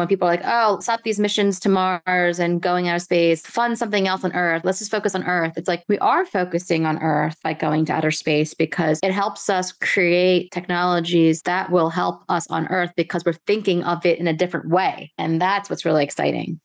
when people are like, oh, stop these missions to Mars and going out of space, fund something else on Earth. Let's just focus on Earth. It's like we are focusing on Earth by going to outer space because it helps us create technologies that will help us on Earth because we're thinking of it in a different way. And that's what's really exciting.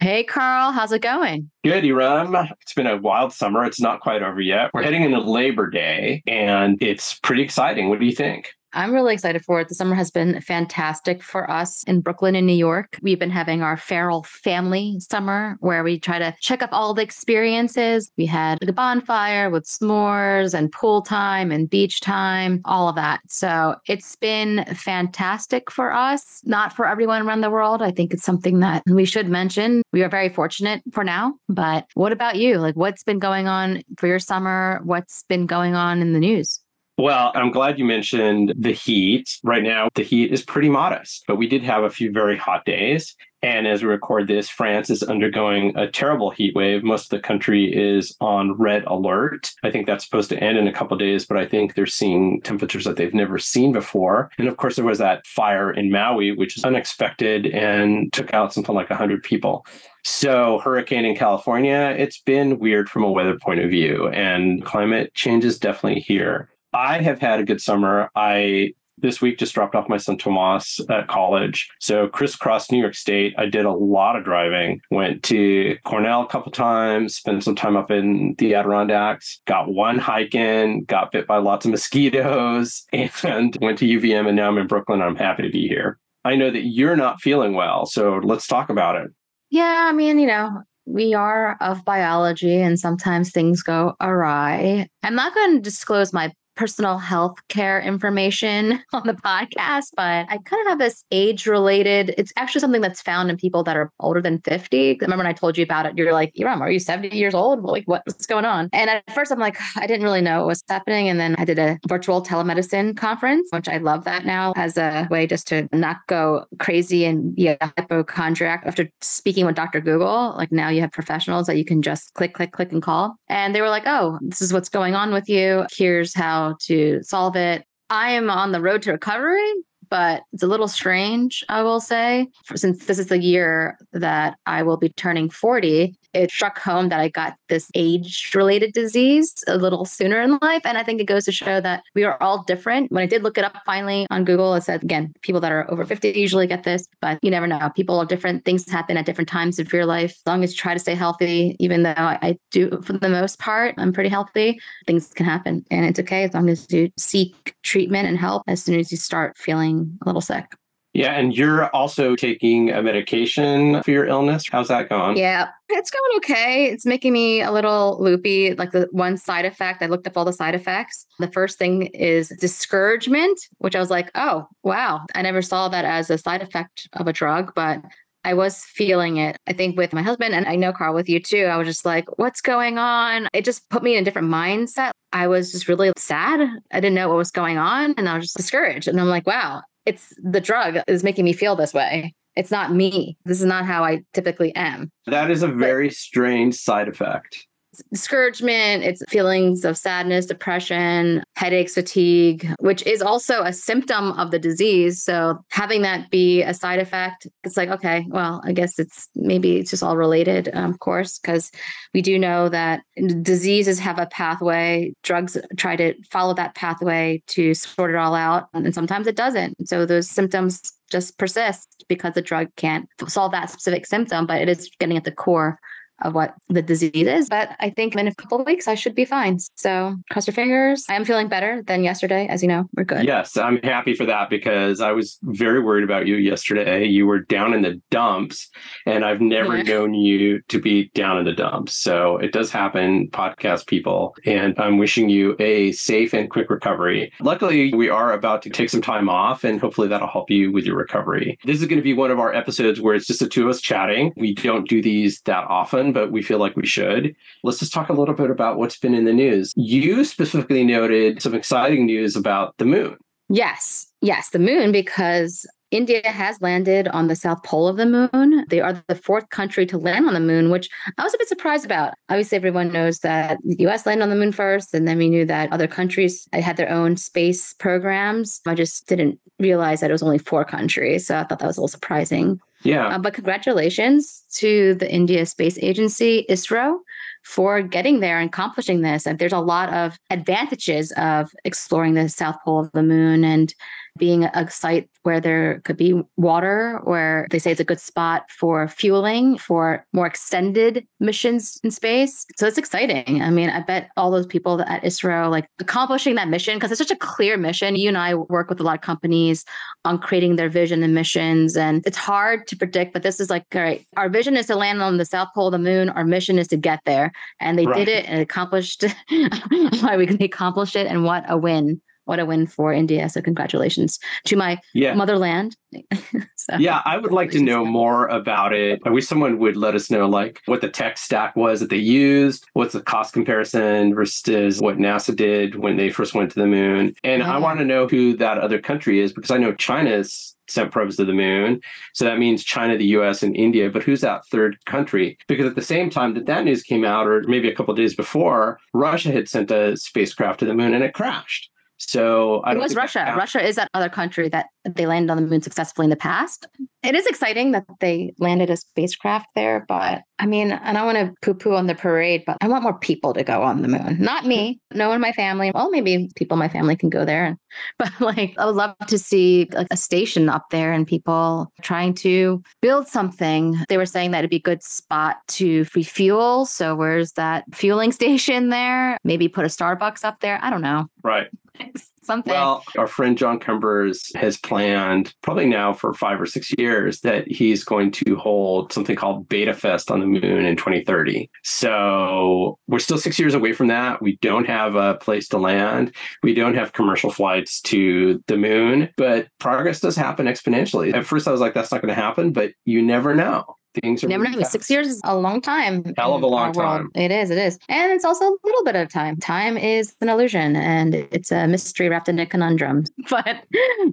Hey, Karl, how's it going? Good, Erum. It's been a wild summer. It's not quite over yet. We're heading into Labor Day, and it's pretty exciting. What do you think? I'm really excited for it. The summer has been fantastic for us in Brooklyn and New York. We've been having our feral family summer where we try to check up all the experiences. We had a bonfire with s'mores and pool time and beach time, all of that. So it's been fantastic for us, not for everyone around the world. I think it's something that we should mention. We are very fortunate for now. But what about you? Like, what's been going on for your summer? What's been going on in the news? Well, I'm glad you mentioned the heat. Right now, the heat is pretty modest, but we did have a few very hot days. And as we record this, France is undergoing a terrible heat wave. Most of the country is on red alert. I think that's supposed to end in a couple days, but I think they're seeing temperatures that they've never seen before. And of course, there was that fire in Maui, which is unexpected and took out something like 100 people. So, hurricane in California, it's been weird from a weather point of view, and climate change is definitely here. I have had a good summer. I this week just dropped off my son Tomas at college. So crisscross New York State. I did a lot of driving. Went to Cornell a couple times, spent some time up in the Adirondacks, got one hike in, got bit by lots of mosquitoes, and went to UVM and now I'm in Brooklyn. I'm happy to be here. I know that you're not feeling well, so let's talk about it. Yeah, I mean, you know, we are of biology and sometimes things go awry. I'm not going to disclose my personal health care information on the podcast, but I kind of have this age related, it's actually something that's found in people that are older than 50. Remember when I told you about it, you're like, Erum, are you 70 years old? Like, what's going on? And at first, I'm like, I didn't really know what was happening. And then I did a virtual telemedicine conference, which I love that now as a way just to not go crazy and be a hypochondriac after speaking with Dr. Google. Like now you have professionals that you can just click, click, click and call. And they were like, oh, this is what's going on with you. Here's how to solve it. I am on the road to recovery, but it's a little strange, I will say, since this is the year that I will be turning 40 it struck home that I got this age related disease a little sooner in life. And I think it goes to show that we are all different. When I did look it up finally on Google, it said, again, people that are over 50 usually get this, but you never know. People are different. Things happen at different times of your life. As long as you try to stay healthy, even though I do, for the most part, I'm pretty healthy, things can happen. And it's okay as long as you seek treatment and help as soon as you start feeling a little sick. Yeah, and you're also taking a medication for your illness. How's that going? Yeah, it's going okay. It's making me a little loopy. Like the one side effect, I looked up all the side effects. The first thing is discouragement, which I was like, oh, wow. I never saw that as a side effect of a drug, but I was feeling it. I think with my husband, and I know Karl with you too, I was just like, what's going on? It just put me in a different mindset. I was just really sad. I didn't know what was going on and I was just discouraged. And I'm like, wow, it's the drug is making me feel this way. It's not me. This is not how I typically am. That is a very but, strange side effect discouragement, it's feelings of sadness, depression, headaches, fatigue, which is also a symptom of the disease. So having that be a side effect, it's like, okay, well, I guess it's maybe it's just all related, um, of course, because we do know that diseases have a pathway. Drugs try to follow that pathway to sort it all out. And sometimes it doesn't. So those symptoms just persist because the drug can't solve that specific symptom, but it is getting at the core of what the disease is. But I think in a couple of weeks, I should be fine. So cross your fingers. I am feeling better than yesterday. As you know, we're good. Yes, I'm happy for that because I was very worried about you yesterday. You were down in the dumps, and I've never yeah. known you to be down in the dumps. So it does happen, podcast people. And I'm wishing you a safe and quick recovery. Luckily, we are about to take some time off, and hopefully that'll help you with your recovery. This is going to be one of our episodes where it's just the two of us chatting. We don't do these that often but we feel like we should. Let's just talk a little bit about what's been in the news. You specifically noted some exciting news about the moon. Yes. Yes, the moon, because India has landed on the south pole of the moon. They are the fourth country to land on the moon, which I was a bit surprised about. Obviously, everyone knows that the US landed on the moon first, and then we knew that other countries had their own space programs. I just didn't realize that it was only four countries. So I thought that was a little surprising. Yeah. Uh, but congratulations to the India Space Agency, ISRO, for getting there and accomplishing this. And there's a lot of advantages of exploring the south pole of the moon and being a site where there could be water, where they say it's a good spot for fueling for more extended missions in space. So it's exciting. I mean, I bet all those people at ISRO like accomplishing that mission because it's such a clear mission. You and I work with a lot of companies on creating their vision and missions, and it's hard to predict. But this is like, all right, our vision is to land on the south pole of the moon. Our mission is to get there, and they right. did it and accomplished. why we accomplished it, and what a win! What a win for India. So congratulations to my yeah. motherland. so, yeah, I would like to know more about it. I wish someone would let us know like what the tech stack was that they used, what's the cost comparison versus what NASA did when they first went to the moon. And I want to know who that other country is because I know China's sent probes to the moon. So that means China, the US, and India. But who's that third country? Because at the same time that that news came out, or maybe a couple days before, Russia had sent a spacecraft to the moon and it crashed. So I it was Russia. Russia is that other country that they landed on the moon successfully in the past. It is exciting that they landed a spacecraft there, but I mean, and I don't want to poo poo on the parade, but I want more people to go on the moon. Not me, no one in my family. Well, maybe people in my family can go there. But like, I would love to see like a station up there and people trying to build something. They were saying that it'd be a good spot to refuel. So where's that fueling station there? Maybe put a Starbucks up there. I don't know. Right. Something. Well, our friend John Cumbers has planned probably now for five or six years that he's going to hold something called Beta Fest on the moon in 2030. So we're still six years away from that. We don't have a place to land. We don't have commercial flights to the moon, but progress does happen exponentially. At first, I was like, that's not going to happen, but you never know things are never know. Six years is a long time. Hell of a long time. It is. It is, and it's also a little bit of time. Time is an illusion, and it's a mystery wrapped in a conundrum. But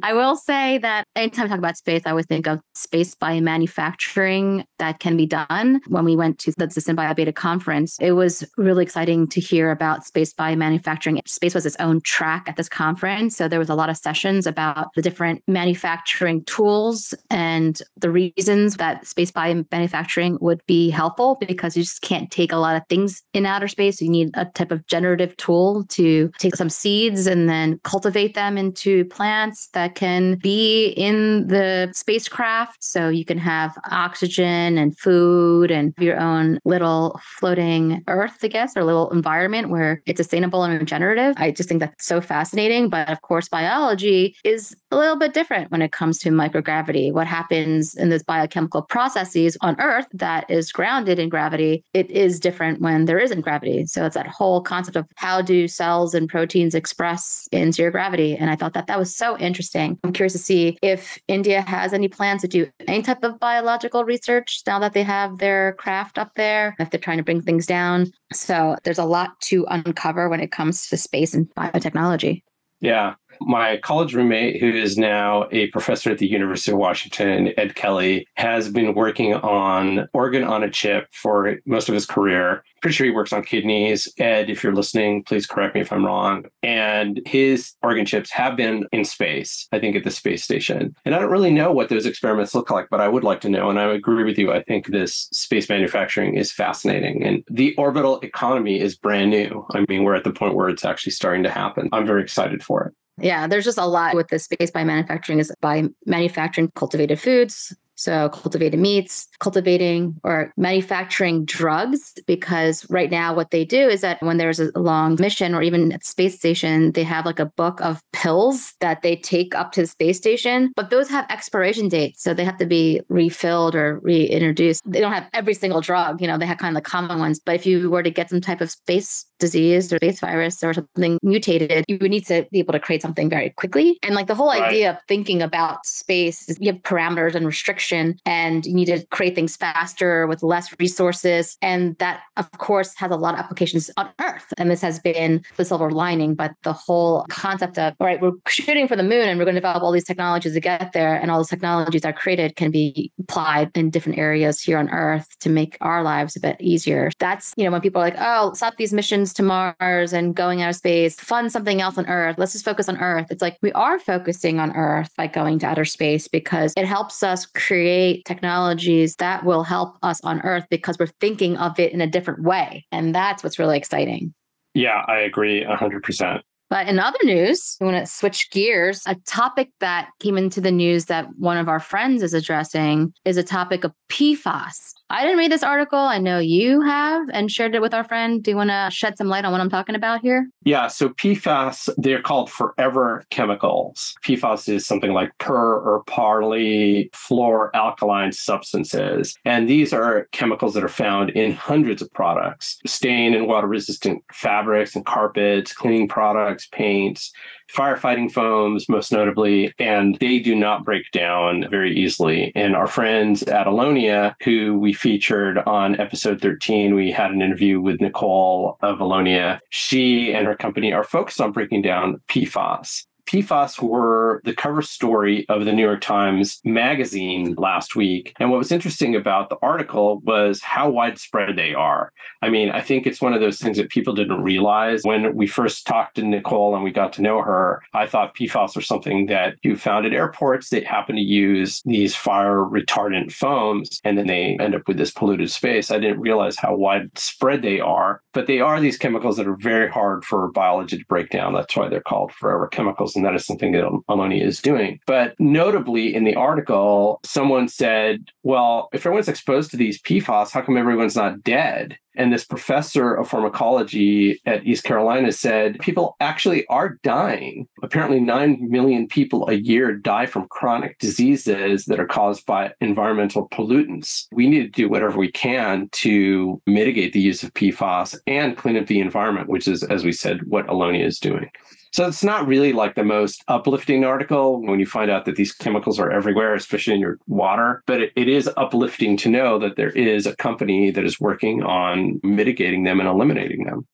I will say that anytime I talk about space, I always think of space biomanufacturing that can be done. When we went to the SynBioBeta conference, it was really exciting to hear about space biomanufacturing. Space was its own track at this conference, so there was a lot of sessions about the different manufacturing tools and the reasons that space by manufacturing would be helpful because you just can't take a lot of things in outer space. You need a type of generative tool to take some seeds and then cultivate them into plants that can be in the spacecraft. So you can have oxygen and food and your own little floating earth, I guess, or little environment where it's sustainable and regenerative. I just think that's so fascinating. But of course, biology is a little bit different when it comes to microgravity. What happens in those biochemical processes on Earth that is grounded in gravity, it is different when there isn't gravity. So it's that whole concept of how do cells and proteins express in zero gravity. And I thought that that was so interesting. I'm curious to see if India has any plans to do any type of biological research now that they have their craft up there, if they're trying to bring things down. So there's a lot to uncover when it comes to space and biotechnology. Yeah. My college roommate, who is now a professor at the University of Washington, Ed Kelly, has been working on organ on a chip for most of his career. Pretty sure he works on kidneys. Ed, if you're listening, please correct me if I'm wrong. And his organ chips have been in space, I think at the space station. And I don't really know what those experiments look like, but I would like to know. And I agree with you. I think this space manufacturing is fascinating. And the orbital economy is brand new. I mean, we're at the point where it's actually starting to happen. I'm very excited for it. Yeah, there's just a lot with this space biomanufacturing is by manufacturing cultivated foods, so, cultivated meats, cultivating or manufacturing drugs, because right now, what they do is that when there's a long mission or even at space station, they have like a book of pills that they take up to the space station, but those have expiration dates. So, they have to be refilled or reintroduced. They don't have every single drug, you know, they have kind of the common ones. But if you were to get some type of space disease or this virus or something mutated, you would need to be able to create something very quickly. And like the whole right. idea of thinking about space is you have parameters and restriction, and you need to create things faster with less resources. And that, of course, has a lot of applications on Earth. And this has been the silver lining. But the whole concept of, all right, we're shooting for the moon and we're going to develop all these technologies to get there. And all those technologies that are created can be applied in different areas here on Earth to make our lives a bit easier. That's, you know, when people are like, oh, stop these missions to Mars and going out of space, fund something else on Earth. Let's just focus on Earth. It's like we are focusing on Earth by going to outer space because it helps us create technologies that will help us on Earth because we're thinking of it in a different way. And that's what's really exciting. Yeah, I agree 100%. But in other news, we want to switch gears. A topic that came into the news that one of our friends is addressing is a topic of PFAS. I didn't read this article. I know you have and shared it with our friend. Do you want to shed some light on what I'm talking about here? Yeah. So PFAS, they're called forever chemicals. PFAS is something like per or polyfluoroalkyl substances. And these are chemicals that are found in hundreds of products stain and water resistant fabrics and carpets, cleaning products, paints, firefighting foams, most notably, and they do not break down very easily. And our friends at Allonnia, who we featured on episode 13, we had an interview with Nicole of Allonnia. She and her company are focused on breaking down PFAS. PFAS were the cover story of the New York Times magazine last week. And what was interesting about the article was how widespread they are. I mean, I think it's one of those things that people didn't realize. When we first talked to Nicole and we got to know her, I thought PFAS were something that you found at airports that happen to use these fire retardant foams and then they end up with this polluted space. I didn't realize how widespread they are, but they are these chemicals that are very hard for biology to break down. That's why they're called forever chemicals and that is something that Allonnia is doing. But notably in the article, someone said, well, if everyone's exposed to these PFAS, how come everyone's not dead? And this professor of pharmacology at East Carolina said people actually are dying. Apparently, 9 million people a year die from chronic diseases that are caused by environmental pollutants. We need to do whatever we can to mitigate the use of PFAS and clean up the environment, which is, as we said, what Allonnia is doing. So it's not really like the most uplifting article when you find out that these chemicals are everywhere, especially in your water. But it, it is uplifting to know that there is a company that is working on mitigating them and eliminating them.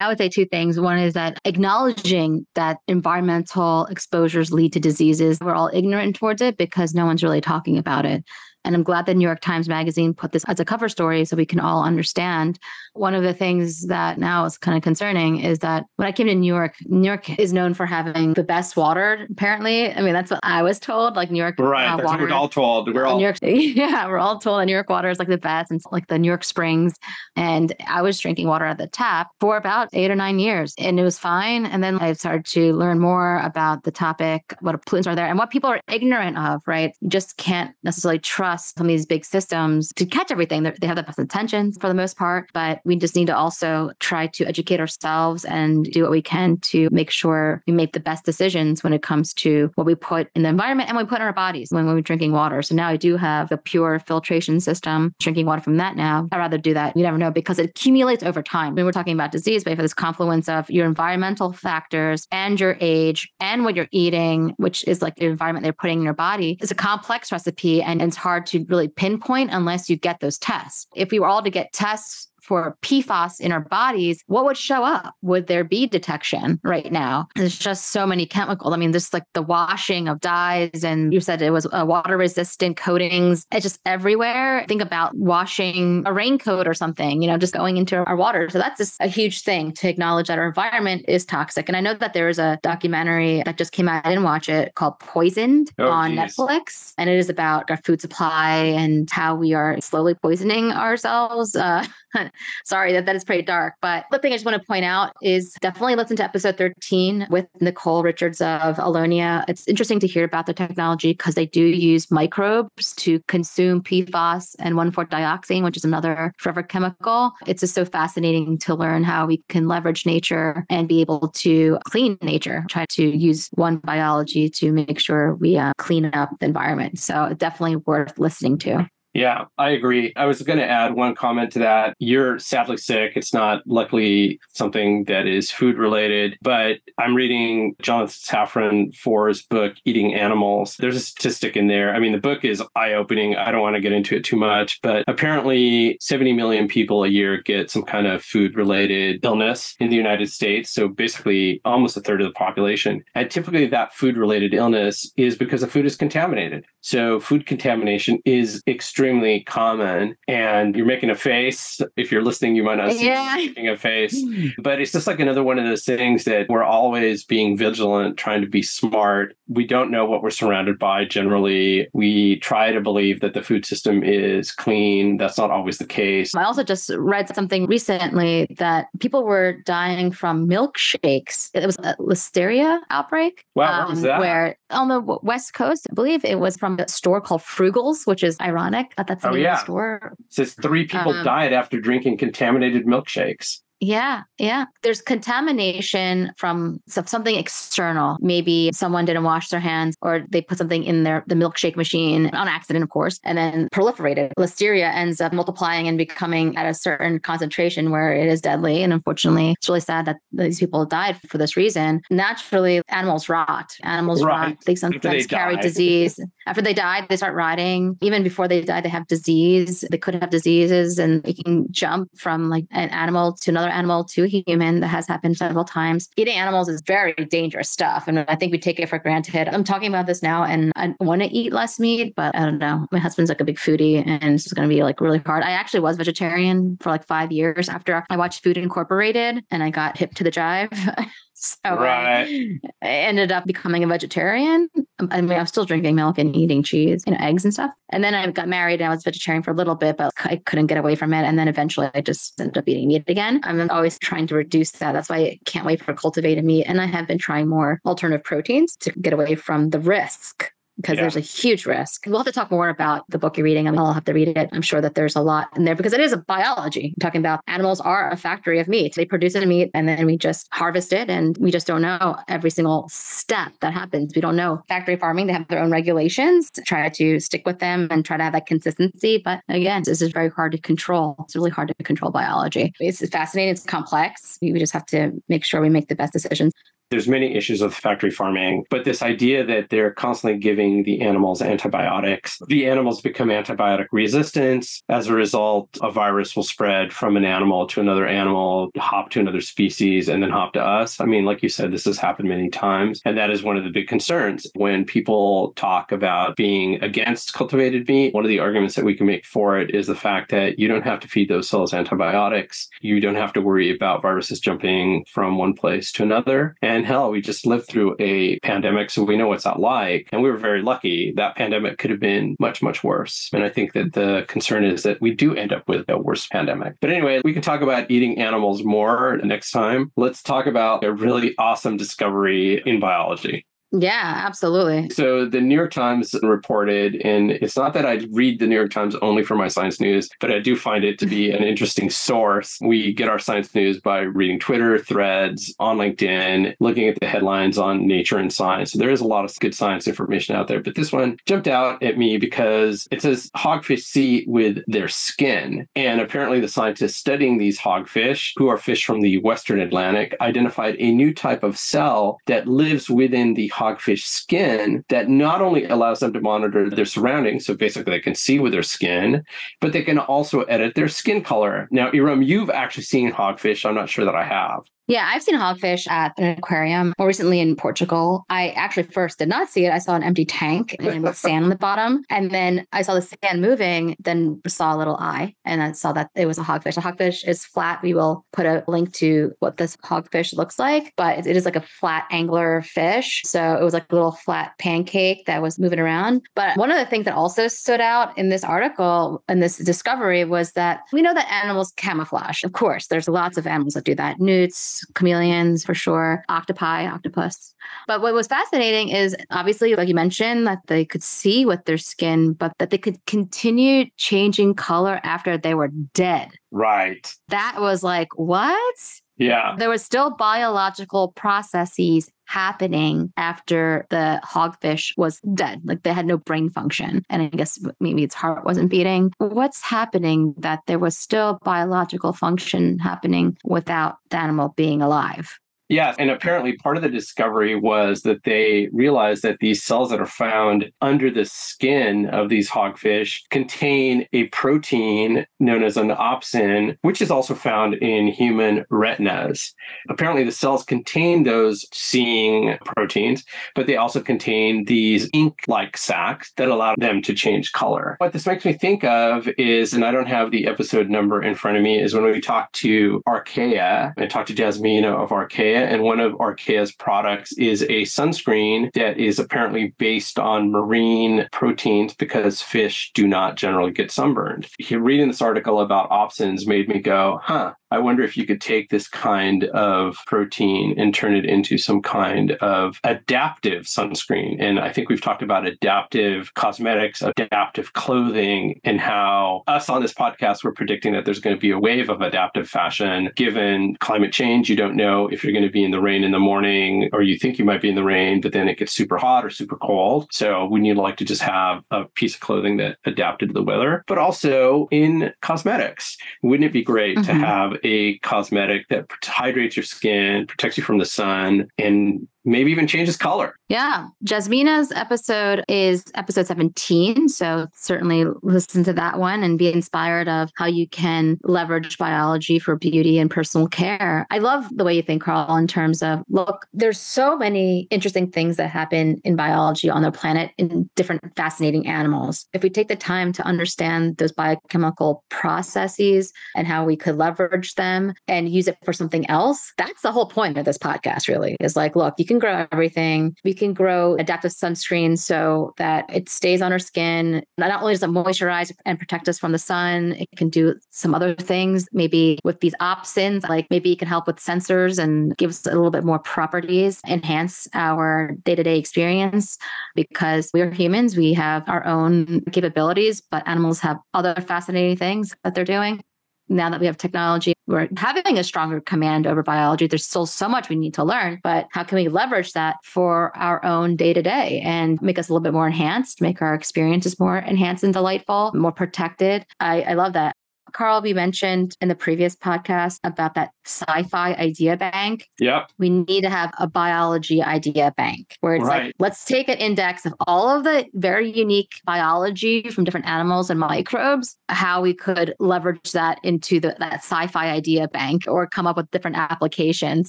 I would say two things. One is that acknowledging that environmental exposures lead to diseases, we're all ignorant towards it because no one's really talking about it. And I'm glad the New York Times Magazine put this as a cover story so we can all understand. One of the things that now is kind of concerning is that when I came to New York, New York is known for having the best water, apparently. I mean, that's what I was told. Like New York. Right. Uh, that's water, what we're all told. We're all. New York, yeah, we're all told that New York water is like the best and like the New York Springs. And I was drinking water at the tap for about eight or nine years and it was fine. And then I started to learn more about the topic, what pollutants are there and what people are ignorant of, right? You just can't necessarily trust trust some of these big systems to catch everything. They're, they have the best intentions for the most part, but we just need to also try to educate ourselves and do what we can to make sure we make the best decisions when it comes to what we put in the environment and we put in our bodies when, we're drinking water. So now I do have a pure filtration system, drinking water from that now. I'd rather do that. You never know because it accumulates over time. When we're talking about disease, but if this confluence of your environmental factors and your age and what you're eating, which is like the environment they're putting in your body, is a complex recipe and it's hard to really pinpoint unless you get those tests. If we were all to get tests for PFAS in our bodies, what would show up? Would there be detection right now? There's just so many chemicals. I mean, just like the washing of dyes, and you said it was uh, water resistant coatings. It's just everywhere. Think about washing a raincoat or something, you know, just going into our water. So that's just a huge thing to acknowledge that our environment is toxic. And I know that there is a documentary that just came out. I didn't watch it called Poisoned oh, on geez. Netflix. And it is about our food supply and how we are slowly poisoning ourselves. Uh, sorry that that is pretty dark. But the thing I just want to point out is definitely listen to episode 13 with Nicole Richards of Allonnia. It's interesting to hear about the technology because they do use microbes to consume PFAS and 1,4-dioxane, which is another forever chemical. It's just so fascinating to learn how we can leverage nature and be able to clean nature, try to use one biology to make sure we uh, clean up the environment. So definitely worth listening to. Yeah, I agree. I was going to add one comment to that. You're sadly sick. It's not luckily something that is food related, but I'm reading Jonathan Safran Foer's book, Eating Animals. There's a statistic in there. I mean, the book is eye opening. I don't want to get into it too much, but apparently 70 million people a year get some kind of food related illness in the United States. So basically, almost a third of the population. And typically, that food related illness is because the food is contaminated. So, food contamination is extremely common. And you're making a face. If you're listening, you might not see Yeah. making a face. But it's just like another one of those things that we're always being vigilant, trying to be smart. We don't know what we're surrounded by generally. We try to believe that the food system is clean. That's not always the case. I also just read something recently that people were dying from milkshakes. It was a listeria outbreak. um, Wow, that? Where on the West Coast, I believe it was from a store called Frugals, which is ironic that's the Oh, name of the store. It says three people Um, died after drinking contaminated milkshakes. Yeah, yeah. There's contamination from something external. Maybe someone didn't wash their hands or they put something in their the milkshake machine on accident, of course, and then proliferated. Listeria ends up multiplying and becoming at a certain concentration where it is deadly. And unfortunately, it's really sad that these people died for this reason. Naturally, animals rot. Animals Right. rot. They sometimes they carry die. disease. After they die, they start rotting. Even before they die, they have disease. They could have diseases and they can jump from like an animal to another animal to a human. That has happened several times. Eating animals is very dangerous stuff. And I think we take it for granted. I'm talking about this now and I want to eat less meat, but I don't know. My husband's like a big foodie and it's going to be like really hard. I actually was vegetarian for like five years after I watched Food Incorporated and I got hip to the jive. So Right. I ended up becoming a vegetarian. I mean, I was still drinking milk and eating cheese, know, eggs and stuff. And then I got married and I was vegetarian for a little bit, but I couldn't get away from it. And then eventually I just ended up eating meat again. I'm always trying to reduce that. That's why I can't wait for cultivated meat. And I have been trying more alternative proteins to get away from the risk because Yeah. there's a huge risk. We'll have to talk more about the book you're reading. I mean, I'll have to read it. I'm sure that there's a lot in there because it is a biology. You're talking about animals are a factory of meat. They produce the meat and then we just harvest it and we just don't know every single step that happens. We don't know. Factory farming, they have their own regulations. Try to stick with them and try to have that consistency. But again, this is very hard to control. It's really hard to control biology. It's fascinating. It's complex. We just have to make sure we make the best decisions. There's many issues with factory farming, but this idea that they're constantly giving the animals antibiotics, the animals become antibiotic resistant. As a result, a virus will spread from an animal to another animal, hop to another species, and then hop to us. I mean, like you said, this has happened many times. And that is one of the big concerns when people talk about being against cultivated meat. One of the arguments that we can make for it is the fact that you don't have to feed those cells antibiotics. You don't have to worry about viruses jumping from one place to another. And hell, we just lived through a pandemic, so we know what's that like. And we were very lucky. That pandemic could have been much, much worse. And I think that the concern is that we do end up with a worse pandemic. But anyway, we can talk about eating animals more next time. Let's talk about a really awesome discovery in biology. Yeah, absolutely. So the New York Times reported, and it's not that I read the New York Times only for my science news, but I do find it to be an interesting source. We get our science news by reading Twitter threads on LinkedIn, looking at the headlines on Nature and Science. So There is a lot of good science information out there, but this one jumped out at me because it says hogfish see with their skin. And apparently the scientists studying these hogfish, who are fish from the Western Atlantic, identified a new type of cell that lives within the hogfish skin that not only allows them to monitor their surroundings, so basically they can see with their skin, but they can also edit their skin color. Now, Erum, you've actually seen hogfish. I'm not sure that I have. Yeah, I've seen hogfish at an aquarium more recently in Portugal. I actually first did not see it. I saw an empty tank and with sand on the bottom. And then I saw the sand moving, then saw a little eye and I saw that it was a hogfish. A hogfish is flat. We will put a link to what this hogfish looks like, but it is like a flat angler fish. So it was like a little flat pancake that was moving around. But one of the things that also stood out in this article and this discovery was that we know that animals camouflage. Of course, there's lots of animals that do that. Newts, chameleons for sure, octopi, octopus. But what was fascinating is obviously, like you mentioned, that they could see with their skin, but that they could continue changing color after they were dead. Right. That was like, what? Yeah. There was still biological processes happening after the hogfish was dead. Like they had no brain function. And I guess maybe its heart wasn't beating. What's happening that there was still biological function happening without the animal being alive? Yes. And apparently, part of the discovery was that they realized that these cells that are found under the skin of these hogfish contain a protein known as an opsin, which is also found in human retinas. Apparently, the cells contain those seeing proteins, but they also contain these ink like sacs that allow them to change color. What this makes me think of is, and I don't have the episode number in front of me, is when we talked to Arcaea and talked to Jasmina of Arcaea and one of Arcaea's products is a sunscreen that is apparently based on marine proteins because fish do not generally get sunburned. Reading this article about opsins made me go, huh, I wonder if you could take this kind of protein and turn it into some kind of adaptive sunscreen. And I think we've talked about adaptive cosmetics, adaptive clothing, and how us on this podcast, we're predicting that there's going to be a wave of adaptive fashion given climate change. You don't know if you're going to be in the rain in the morning or you think you might be in the rain, but then it gets super hot or super cold. So we need like to just have a piece of clothing that adapted to the weather, but also in cosmetics. Wouldn't it be great mm-hmm. to have a cosmetic that hydrates your skin, protects you from the sun, and maybe even change changes color. Yeah. Jasmina's episode is episode 17. So certainly listen to that one and be inspired of how you can leverage biology for beauty and personal care. I love the way you think, Karl, in terms of look, there's so many interesting things that happen in biology on the planet in different fascinating animals. If we take the time to understand those biochemical processes and how we could leverage them and use it for something else, that's the whole point of this podcast, really, is like, look, you can can grow everything. We can grow adaptive sunscreen so that it stays on our skin. Not only does it moisturize and protect us from the sun, it can do some other things. Maybe with these opsins, like maybe it can help with sensors and give us a little bit more properties, enhance our day to day experience because we are humans. We have our own capabilities, but animals have other fascinating things that they're doing now that we have technology, we're having a stronger command over biology. There's still so much we need to learn, but how can we leverage that for our own day to day and make us a little bit more enhanced, make our experiences more enhanced and delightful, more protected? I, I love that. Karl, we mentioned in the previous podcast about that sci fi idea bank. Yep. We need to have a biology idea bank where it's right. like, let's take an index of all of the very unique biology from different animals and microbes, how we could leverage that into the, that sci fi idea bank or come up with different applications.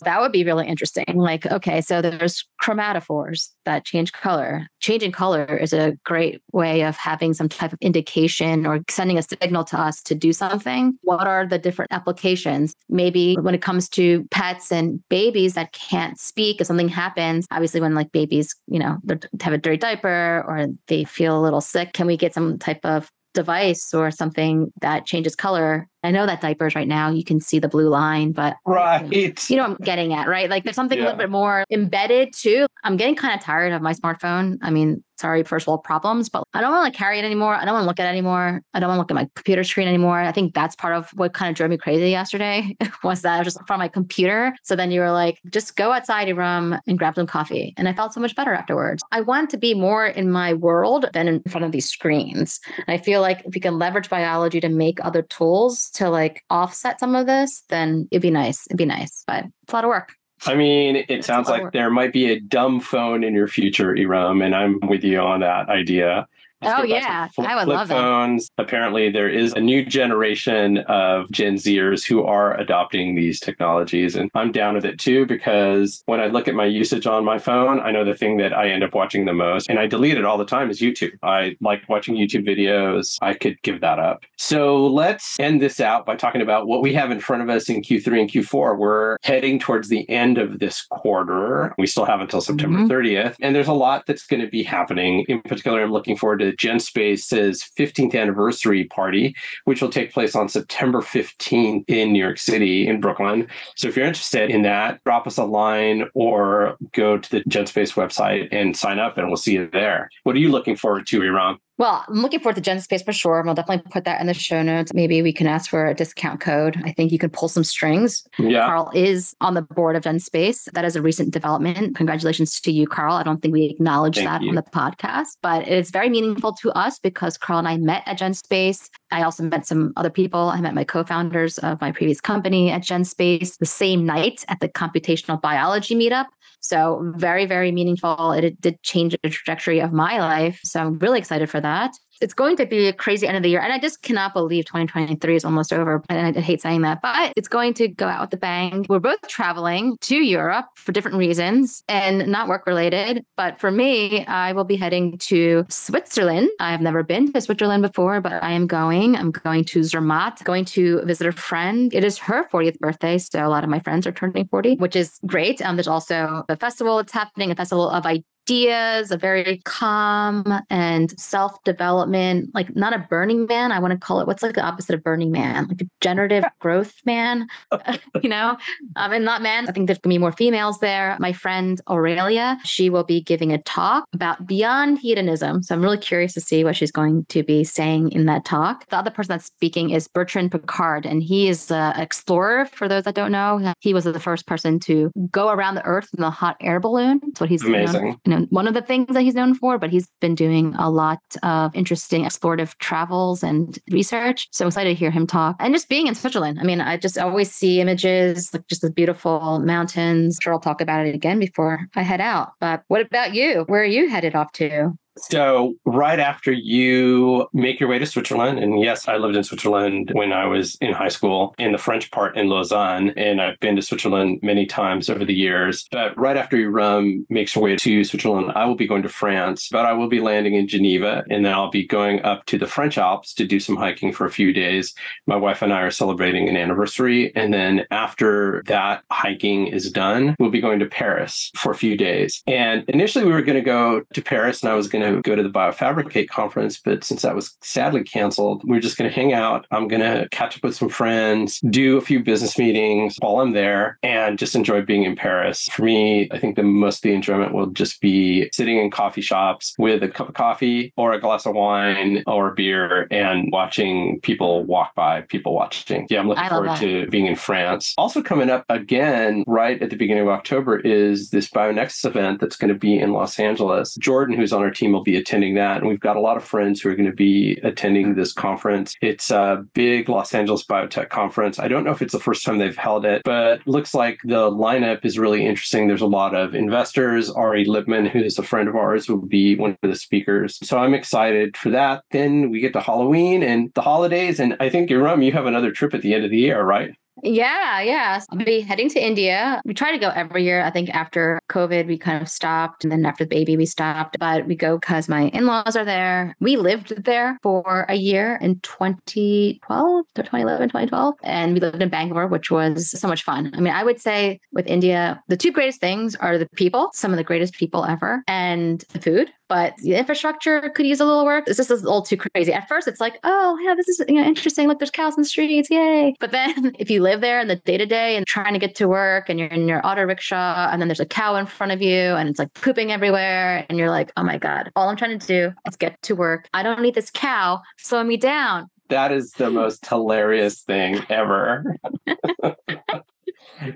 That would be really interesting. Like, okay, so there's chromatophores that change color. Changing color is a great way of having some type of indication or sending a signal to us to do something, what are the different applications? Maybe when it comes to pets and babies that can't speak, if something happens, obviously when like babies, you know, they have a dirty diaper or they feel a little sick, can we get some type of device or something that changes color. I know that diapers right now you can see the blue line, but right, you know, you know I'm getting at, right? Like there's something yeah. a little bit more embedded too. I'm getting kind of tired of my smartphone. I mean, sorry, first world problems, but I don't want to carry it anymore. I don't want to look at it anymore. I don't want to look at my computer screen anymore. I think that's part of what kind of drove me crazy yesterday was that I was just from my computer. So then you were like, just go outside your room and grab some coffee. And I felt so much better afterwards. I want to be more in my world than in front of these screens. And I feel like if we can leverage biology to make other tools to like offset some of this, then it'd be nice. It'd be nice, but it's a lot of work. I mean, it sounds like there might be a dumb phone in your future, Erum, and I'm with you on that idea. Oh yeah, flip, I would love phones. That. Apparently, there is a new generation of Gen Zers who are adopting these technologies, and I'm down with it too because when I look at my usage on my phone, I know the thing that I end up watching the most, and I delete it all the time is YouTube. I like watching YouTube videos. I could give that up. So let's end this out by talking about what we have in front of us in Q3 and Q4. We're heading towards the end of this quarter. We still have until September mm-hmm. 30th, and there's a lot that's going to be happening. In particular, I'm looking forward to GenSpace's 15th anniversary party, which will take place on September 15th in New York City, in Brooklyn. So if you're interested in that, drop us a line or go to the GenSpace website and sign up, and we'll see you there. What are you looking forward to, Erum? Well, I'm looking forward to GenSpace for sure. And we'll definitely put that in the show notes. Maybe we can ask for a discount code. I think you can pull some strings. Yeah. Karl is on the board of GenSpace. That is a recent development. Congratulations to you, Karl. I don't think we acknowledge Thank that you. on the podcast, but it's very meaningful to us because Karl and I met at GenSpace. I also met some other people. I met my co-founders of my previous company at GenSpace the same night at the computational biology meetup. So very, very meaningful. It, it did change the trajectory of my life. So I'm really excited for that. It's going to be a crazy end of the year. And I just cannot believe 2023 is almost over. And I hate saying that, but it's going to go out with a bang. We're both traveling to Europe for different reasons and not work related. But for me, I will be heading to Switzerland. I've never been to Switzerland before, but I am going. I'm going to Zermatt, going to visit a friend. It is her 40th birthday. So a lot of my friends are turning 40, which is great. Um, there's also a festival that's happening, a festival of ideas, a very calm and self development, like not a Burning Man. I want to call it what's like the opposite of Burning Man, like a generative growth man, you know? Um, and not man. I think there's going to be more females there. My friend Aurelia, she will be giving a talk about beyond hedonism. So I'm really curious to see what she's going to be saying in that talk. The other person that's speaking is Bertrand Piccard, and he is an explorer. For those that don't know, he was the first person to go around the Earth in a hot air balloon. That's what he's Amazing. you know, one of the things that he's known for, but he's been doing a lot of interesting explorative travels and research. So I'm excited to hear him talk. And just being in Switzerland. I mean, I just always see images, like just the beautiful mountains. Sure, I'll talk about it again before I head out. But what about you? Where are you headed off to? So, right after you make your way to Switzerland, and yes, I lived in Switzerland when I was in high school in the French part in Lausanne, and I've been to Switzerland many times over the years. But right after rum makes your way to Switzerland, I will be going to France, but I will be landing in Geneva, and then I'll be going up to the French Alps to do some hiking for a few days. My wife and I are celebrating an anniversary, and then after that hiking is done, we'll be going to Paris for a few days. And initially, we were going to go to Paris, and I was going to go to the Biofabricate conference, but since that was sadly canceled, we're just going to hang out. I'm going to catch up with some friends, do a few business meetings while I'm there, and just enjoy being in Paris. For me, I think the most of the enjoyment will just be sitting in coffee shops with a cup of coffee or a glass of wine or beer and watching people walk by, people watching. Yeah, I'm looking forward that. to being in France. Also, coming up again right at the beginning of October is this BioNexus event that's going to be in Los Angeles. Jordan, who's on our team, will be attending that. And we've got a lot of friends who are going to be attending this conference. It's a big Los Angeles biotech conference. I don't know if it's the first time they've held it, but looks like the lineup is really interesting. There's a lot of investors. Ari Lipman, who is a friend of ours, will be one of the speakers. So I'm excited for that. Then we get to Halloween and the holidays. And I think, Rum, you have another trip at the end of the year, right? Yeah, yeah. I'll be heading to India. We try to go every year. I think after COVID, we kind of stopped. And then after the baby, we stopped. But we go because my in laws are there. We lived there for a year in 2012, 2011, 2012. And we lived in Bangalore, which was so much fun. I mean, I would say with India, the two greatest things are the people, some of the greatest people ever, and the food. But the infrastructure could use a little work. It's just a little too crazy. At first, it's like, oh, yeah, this is you know interesting. Look, there's cows in the streets, yay! But then, if you live there in the day to day and trying to get to work, and you're in your auto rickshaw, and then there's a cow in front of you, and it's like pooping everywhere, and you're like, oh my god, all I'm trying to do is get to work. I don't need this cow slowing me down. That is the most hilarious thing ever.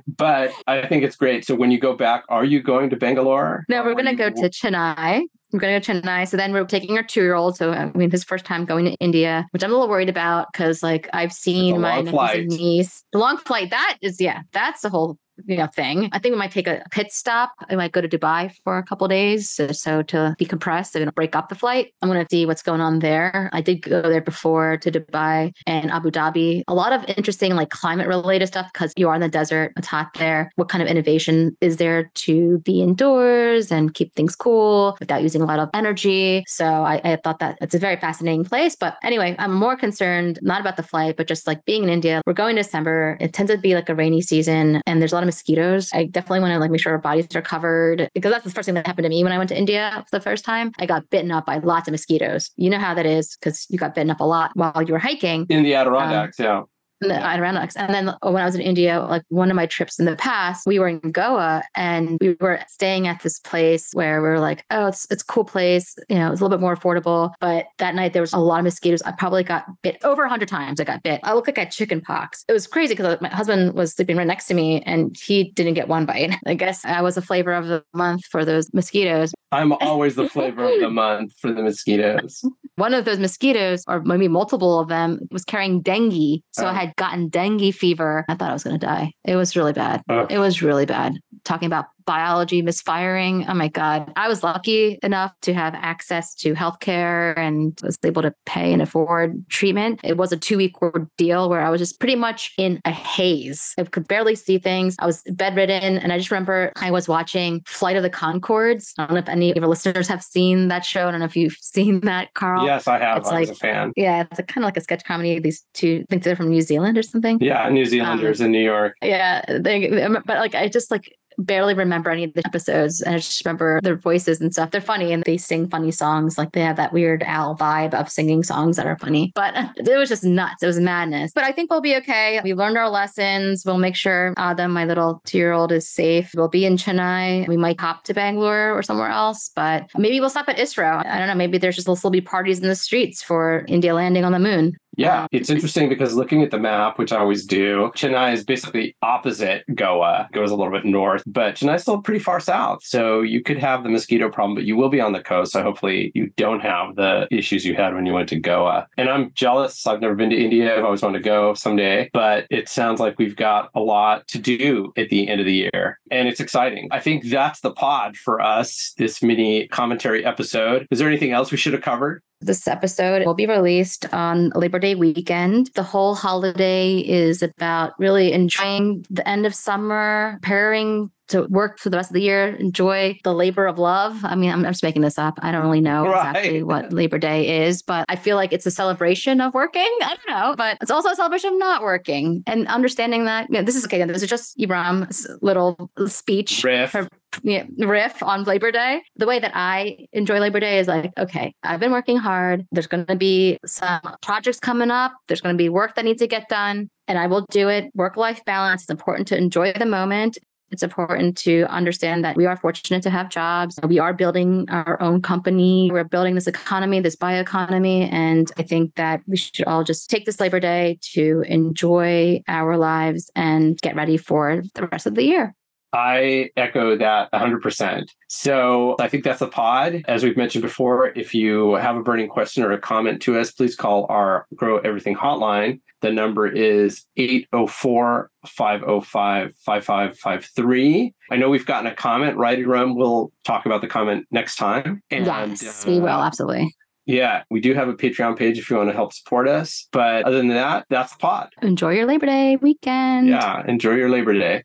but I think it's great. So when you go back, are you going to Bangalore? No, we're were gonna go to Chennai. We're gonna go to Chennai. So then we're taking our two-year-old. So I mean, his first time going to India, which I'm a little worried about because like I've seen my long nephews flight. and niece. The long flight. That is, yeah, that's the whole you know thing. I think we might take a pit stop. I might go to Dubai for a couple days, so, so to decompress and break up the flight. I'm gonna see what's going on there. I did go there before to Dubai and Abu Dhabi. A lot of interesting like climate related stuff because you are in the desert. It's hot there. What kind of innovation is there to be indoors and keep things cool without using a lot of energy? So I, I thought that it's a very fascinating place. But anyway, I'm more concerned not about the flight, but just like being in India. We're going in December. It tends to be like a rainy season, and there's a lot of mosquitoes. I definitely want to like make sure our bodies are covered because that's the first thing that happened to me when I went to India for the first time. I got bitten up by lots of mosquitoes. You know how that is because you got bitten up a lot while you were hiking. in the Adirondacks? Um, yeah. The Adirondacks. And then when I was in India, like one of my trips in the past, we were in Goa and we were staying at this place where we were like, oh, it's it's a cool place. You know, it's a little bit more affordable. But that night there was a lot of mosquitoes. I probably got bit over a hundred times. I got bit. I looked like I had chicken pox. It was crazy because uh, my husband was sleeping right next to me and he didn't get one bite. I guess I was a flavor of the month for those mosquitoes. I'm always the flavor of the month for the mosquitoes. One of those mosquitoes, or maybe multiple of them, was carrying dengue. So Oh. I had gotten dengue fever. I thought I was going to die. It was really bad. Ugh. It was really bad. Talking about biology misfiring. Oh my God. I was lucky enough to have access to healthcare and was able to pay and afford treatment. It was a two week ordeal where I was just pretty much in a haze. I could barely see things. I was bedridden. And I just remember I was watching Flight of the Conchords. I don't know if any of your listeners have seen that show. I don't know if you've seen that, Karl. yes, I have. It's I was a like- fan. Yeah, it's a, kind of like a sketch comedy. These two, I think they're from New Zealand or something. Yeah, New Zealanders um, in New York. Yeah, they, but like I just like barely remember any of the episodes, and I just remember their voices and stuff. They're funny, and they sing funny songs. Like they have that weird Al vibe of singing songs that are funny. But it was just nuts. It was madness. But I think we'll be okay. We learned our lessons. We'll make sure Adam, my little two-year-old, is safe. We'll be in Chennai. We might hop to Bangalore or somewhere else, but maybe we'll stop at Israel. I don't know. Maybe there's just will still be parties in the streets for India landing on the moon. Yeah, it's interesting because looking at the map, which I always do, Chennai is basically opposite Goa, goes a little bit north, but Chennai's still pretty far south. So you could have the mosquito problem, but you will be on the coast. So hopefully you don't have the issues you had when you went to Goa. And I'm jealous. I've never been to India. I've always wanted to go someday, but it sounds like we've got a lot to do at the end of the year. And it's exciting. I think that's the pod for us, this mini commentary episode. Is there anything else we should have covered? This episode will be released on Labor Day weekend. The whole holiday is about really enjoying the end of summer, preparing to work for the rest of the year, enjoy the labor of love. I mean, I'm, I'm just making this up. I don't really know Right. exactly what Labor Day is, but I feel like it's a celebration of working. I don't know, but it's also a celebration of not working and understanding that you know, this is okay. This is just Erum's little speech Riff. her yeah, riff on Labor Day. The way that I enjoy Labor Day is like, okay, I've been working hard. There's going to be some projects coming up. There's going to be work that needs to get done, and I will do it. Work life balance. It's important to enjoy the moment. It's important to understand that we are fortunate to have jobs. We are building our own company. We're building this economy, this bioeconomy. And I think that we should all just take this Labor Day to enjoy our lives and get ready for the rest of the year. I echo that 100%. So I think that's the pod. As we've mentioned before, if you have a burning question or a comment to us, please call our Grow Everything hotline. The number is 804 505 5553. I know we've gotten a comment. Righty Rum will talk about the comment next time. And, yes, we will. uh, Absolutely. Yeah, we do have a Patreon page if you want to help support us. But other than that, that's the pod. Enjoy your Labor Day weekend. Yeah, enjoy your Labor Day.